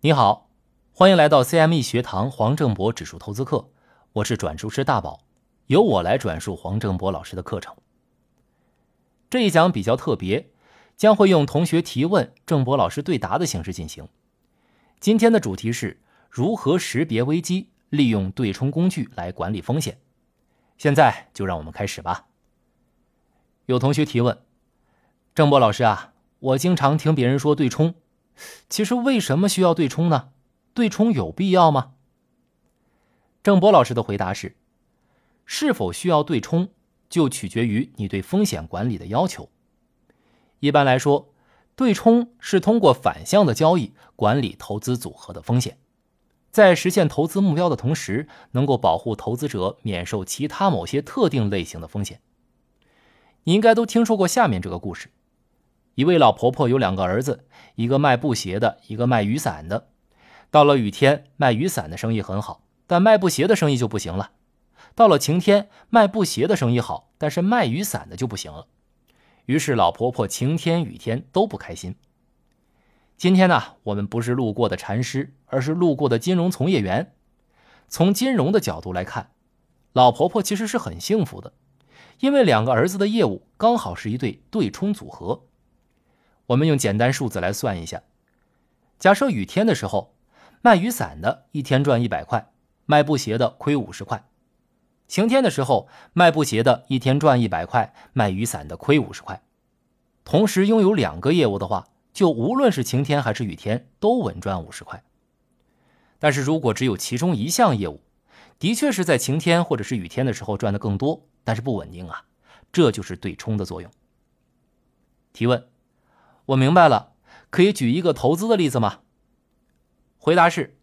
你好，欢迎来到 CME 学堂黄正博指数投资课，我是转述师大宝，由我来转述黄正博老师的课程。这一讲比较特别，将会用同学提问、郑博老师对答的形式进行。今天的主题是如何识别危机，利用对冲工具来管理风险。现在就让我们开始吧。有同学提问：郑博老师啊，我经常听别人说对冲，其实为什么需要对冲呢？对冲有必要吗？郑波老师的回答是：是否需要对冲，就取决于你对风险管理的要求。一般来说，对冲是通过反向的交易管理投资组合的风险。在实现投资目标的同时，能够保护投资者免受其他某些特定类型的风险。你应该都听说过下面这个故事：一位老婆婆有两个儿子，一个卖布鞋的，一个卖雨伞的。到了雨天，卖雨伞的生意很好，但卖布鞋的生意就不行了；到了晴天，卖布鞋的生意好，但是卖雨伞的就不行了。于是老婆婆晴天雨天都不开心。今天呢，我们不是路过的禅师，而是路过的金融从业员。从金融的角度来看，老婆婆其实是很幸福的，因为两个儿子的业务刚好是一对对冲组合。我们用简单数字来算一下：假设雨天的时候，卖雨伞的一天赚一百块，卖布鞋的亏五十块；晴天的时候，卖布鞋的一天赚一百块，卖雨伞的亏五十块。同时拥有两个业务的话，就无论是晴天还是雨天，都稳赚五十块。但是如果只有其中一项业务，的确是在晴天或者是雨天的时候赚的更多，但是不稳定啊，这就是对冲的作用。提问：我明白了，可以举一个投资的例子吗？回答是：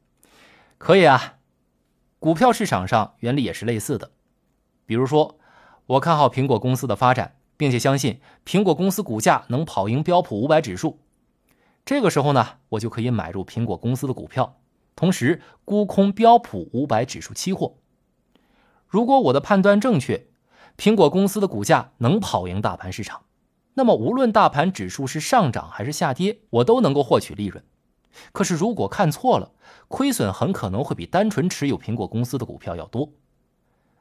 可以啊。股票市场上原理也是类似的。比如说，我看好苹果公司的发展，并且相信苹果公司股价能跑赢标普五百指数。这个时候呢，我就可以买入苹果公司的股票，同时沽空标普五百指数期货。如果我的判断正确，苹果公司的股价能跑赢大盘市场，那么无论大盘指数是上涨还是下跌，我都能够获取利润。可是如果看错了，亏损很可能会比单纯持有苹果公司的股票要多。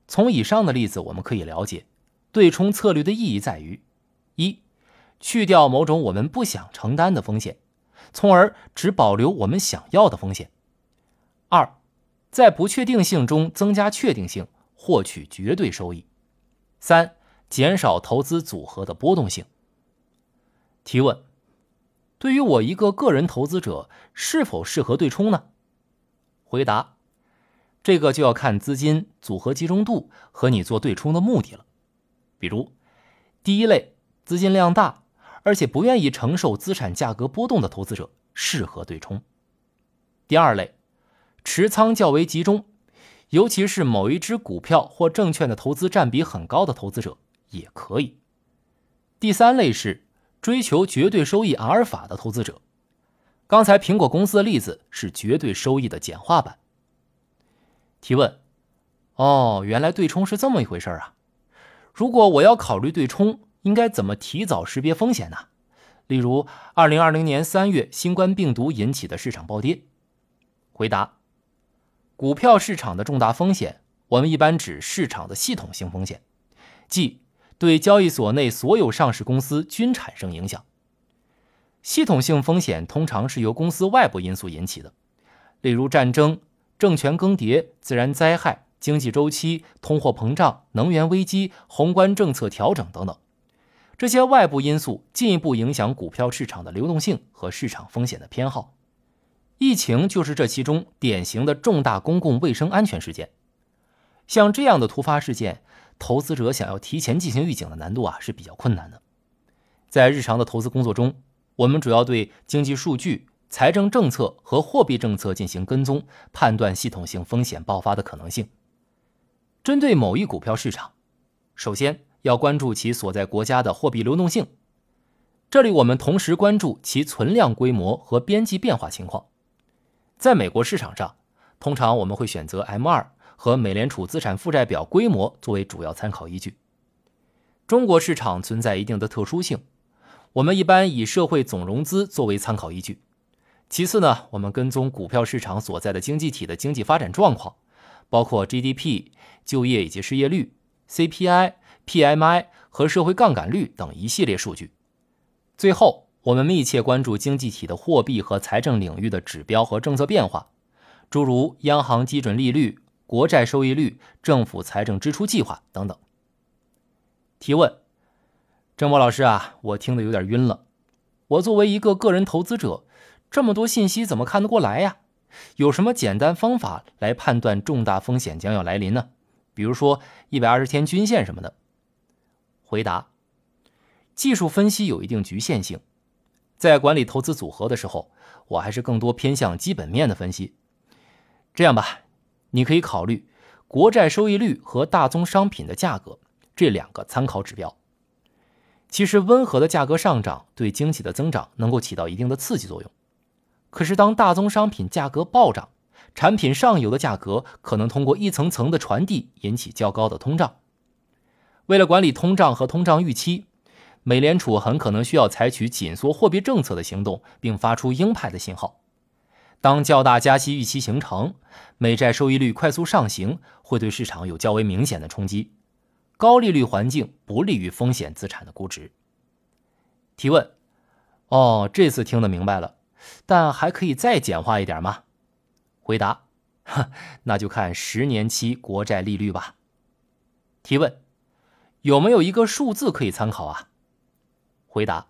从以上的例子，我们可以了解，对冲策略的意义在于：一，去掉某种我们不想承担的风险。从而只保留我们想要的风险。二，在不确定性中增加确定性，获取绝对收益。三，减少投资组合的波动性。提问：对于我一个个人投资者，是否适合对冲呢？回答：这个就要看资金组合集中度和你做对冲的目的了。比如，第一类资金量大。而且不愿意承受资产价格波动的投资者适合对冲。第二类，持仓较为集中，尤其是某一只股票或证券的投资占比很高的投资者也可以。第三类是追求绝对收益阿尔法的投资者。刚才苹果公司的例子是绝对收益的简化版。提问：哦，原来对冲是这么一回事啊！如果我要考虑对冲？应该怎么提早识别风险呢？例如，二零二零年三月新冠病毒引起的市场暴跌。回答：股票市场的重大风险，我们一般指市场的系统性风险，即对交易所内所有上市公司均产生影响。系统性风险通常是由公司外部因素引起的，例如战争、政权更迭、自然灾害、经济周期、通货膨胀、能源危机、宏观政策调整等等。这些外部因素进一步影响股票市场的流动性和市场风险的偏好。疫情就是这其中典型的重大公共卫生安全事件。像这样的突发事件，投资者想要提前进行预警的难度啊是比较困难的。在日常的投资工作中，我们主要对经济数据、财政政策和货币政策进行跟踪，判断系统性风险爆发的可能性。针对某一股票市场，首先。要关注其所在国家的货币流动性，这里我们同时关注其存量规模和边际变化情况。在美国市场上，通常我们会选择 M 二和美联储资产负债表规模作为主要参考依据。中国市场存在一定的特殊性，我们一般以社会总融资作为参考依据，其次呢，我们跟踪股票市场所在的经济体的经济发展状况，包括 GDP、就业以及失业率、CPI、PMI 和社会杠杆率等一系列数据。最后，我们密切关注经济体的货币和财政领域的指标和政策变化，诸如央行基准利率、国债收益率、政府财政支出计划等等。提问：郑波老师啊，我听得有点晕了。我作为一个个人投资者。这么多信息怎么看得过来呀？有什么简单方法来判断重大风险将要来临呢？比如说一百二十天均线什么的。回答：技术分析有一定局限性，在管理投资组合的时候，我还是更多偏向基本面的分析。这样吧，你可以考虑国债收益率和大宗商品的价格这两个参考指标。其实温和的价格上涨对经济的增长能够起到一定的刺激作用。可是，当大宗商品价格暴涨，产品上游的价格可能通过一层层的传递引起较高的通胀。为了管理通胀和通胀预期，美联储很可能需要采取紧缩货币政策的行动，并发出鹰派的信号。当较大加息预期形成，美债收益率快速上行，会对市场有较为明显的冲击。高利率环境不利于风险资产的估值。提问：哦，这次听得明白了。但还可以再简化一点吗？回答：那就看十年期国债利率吧。提问：有没有一个数字可以参考啊？回答：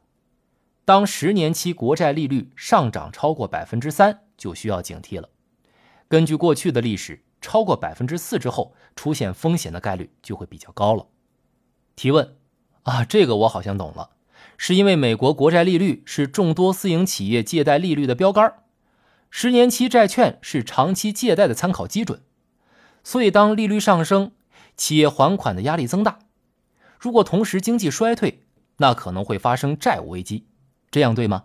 当十年期国债利率上涨超过百分之三，就需要警惕了。根据过去的历史，超过百分之四之后，出现风险的概率就会比较高了。提问：啊，这个我好像懂了。是因为美国国债利率是众多私营企业借贷利率的标杆，十年期债券是长期借贷的参考基准，所以当利率上升，企业还款的压力增大。如果同时经济衰退，那可能会发生债务危机，这样对吗？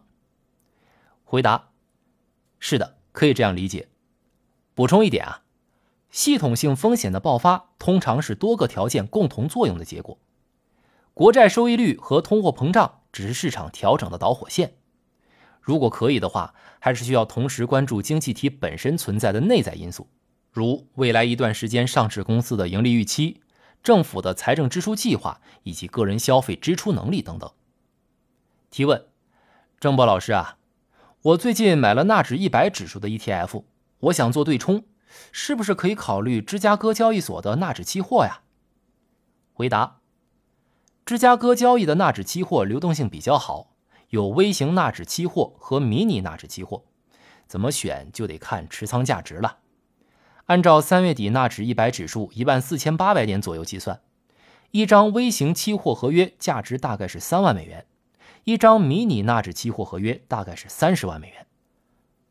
回答：是的，可以这样理解。补充一点啊，系统性风险的爆发通常是多个条件共同作用的结果。国债收益率和通货膨胀只是市场调整的导火线，如果可以的话，还是需要同时关注经济体本身存在的内在因素，如未来一段时间上市公司的盈利预期、政府的财政支出计划以及个人消费支出能力等等。提问：郑博老师啊，我最近买了纳指一百指数的 ETF，我想做对冲，是不是可以考虑芝加哥交易所的纳指期货呀？回答。芝加哥交易的纳指期货流动性比较好，有微型纳指期货和迷你纳指期货，怎么选就得看持仓价值了。按照三月底纳指一百指数一万四千八百点左右计算，一张微型期货合约价值大概是三万美元，一张迷你纳指期货合约大概是三十万美元。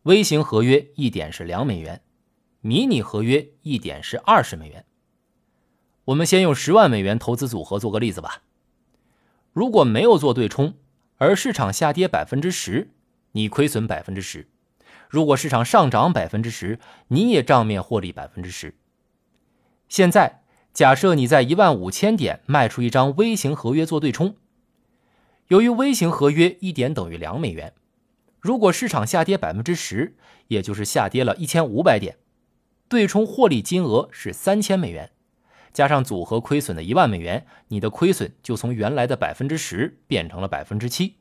微型合约一点是两美元，迷你合约一点是二十美元。我们先用十万美元投资组合做个例子吧。如果没有做对冲，而市场下跌百分之十，你亏损百分之十；如果市场上涨百分之十，你也账面获利百分之十。现在假设你在一万五千点卖出一张微型合约做对冲，由于微型合约一点等于两美元，如果市场下跌百分之十，也就是下跌了一千五百点，对冲获利金额是三千美元。加上组合亏损的一万美元，你的亏损就从原来的百分之十变成了百分之七。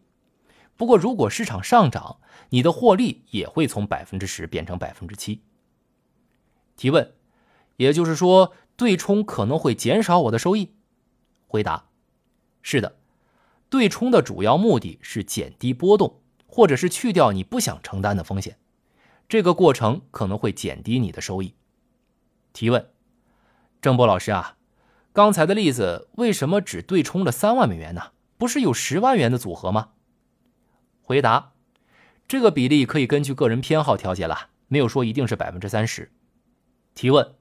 不过，如果市场上涨，你的获利也会从百分之十变成百分之七。提问，也就是说，对冲可能会减少我的收益？回答：是的，对冲的主要目的是减低波动，或者是去掉你不想承担的风险。这个过程可能会减低你的收益。提问。郑波老师啊，刚才的例子为什么只对冲了三万美元呢？不是有十万元的组合吗？回答：这个比例可以根据个人偏好调节了，没有说一定是百分之三十。提问：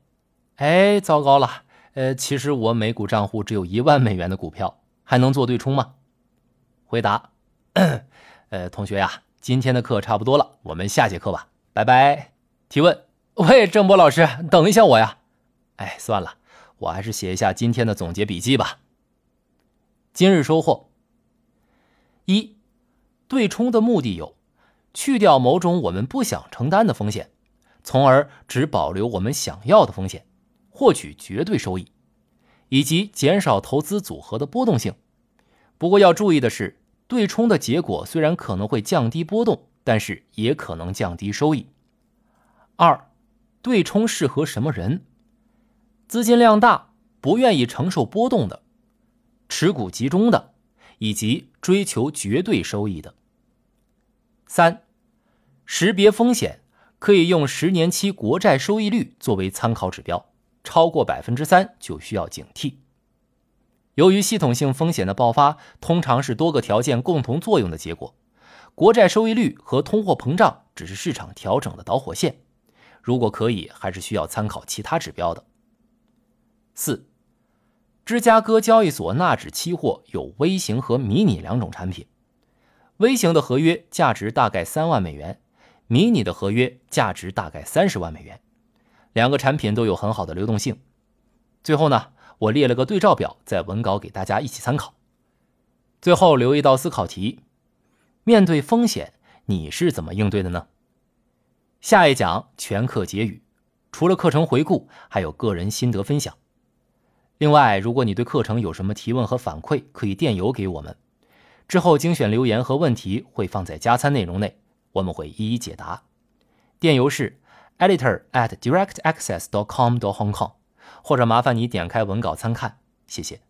哎，糟糕了，呃，其实我美股账户只有一万美元的股票，还能做对冲吗？回答：呃，同学呀，今天的课差不多了，我们下节课吧，拜拜。提问：喂，郑波老师，等一下我呀。哎，算了，我还是写一下今天的总结笔记吧。今日收获：一、对冲的目的有去掉某种我们不想承担的风险，从而只保留我们想要的风险，获取绝对收益，以及减少投资组合的波动性。不过要注意的是，对冲的结果虽然可能会降低波动，但是也可能降低收益。二，对冲适合什么人？资金量大、不愿意承受波动的，持股集中的，以及追求绝对收益的。三，识别风险可以用十年期国债收益率作为参考指标，超过百分之三就需要警惕。由于系统性风险的爆发通常是多个条件共同作用的结果，国债收益率和通货膨胀只是市场调整的导火线。如果可以，还是需要参考其他指标的。四，芝加哥交易所纳指期货有微型和迷你两种产品。微型的合约价值大概三万美元，迷你的合约价值大概三十万美元，两个产品都有很好的流动性。最后呢，我列了个对照表在文稿给大家一起参考。最后留一道思考题：面对风险，你是怎么应对的呢？下一讲全课结语，除了课程回顾，还有个人心得分享。另外，如果你对课程有什么提问和反馈，可以电邮给我们。之后精选留言和问题会放在加餐内容内，我们会一一解答。电邮是 editor at directaccess dot com dot hongkong 或者麻烦你点开文稿参看，谢谢。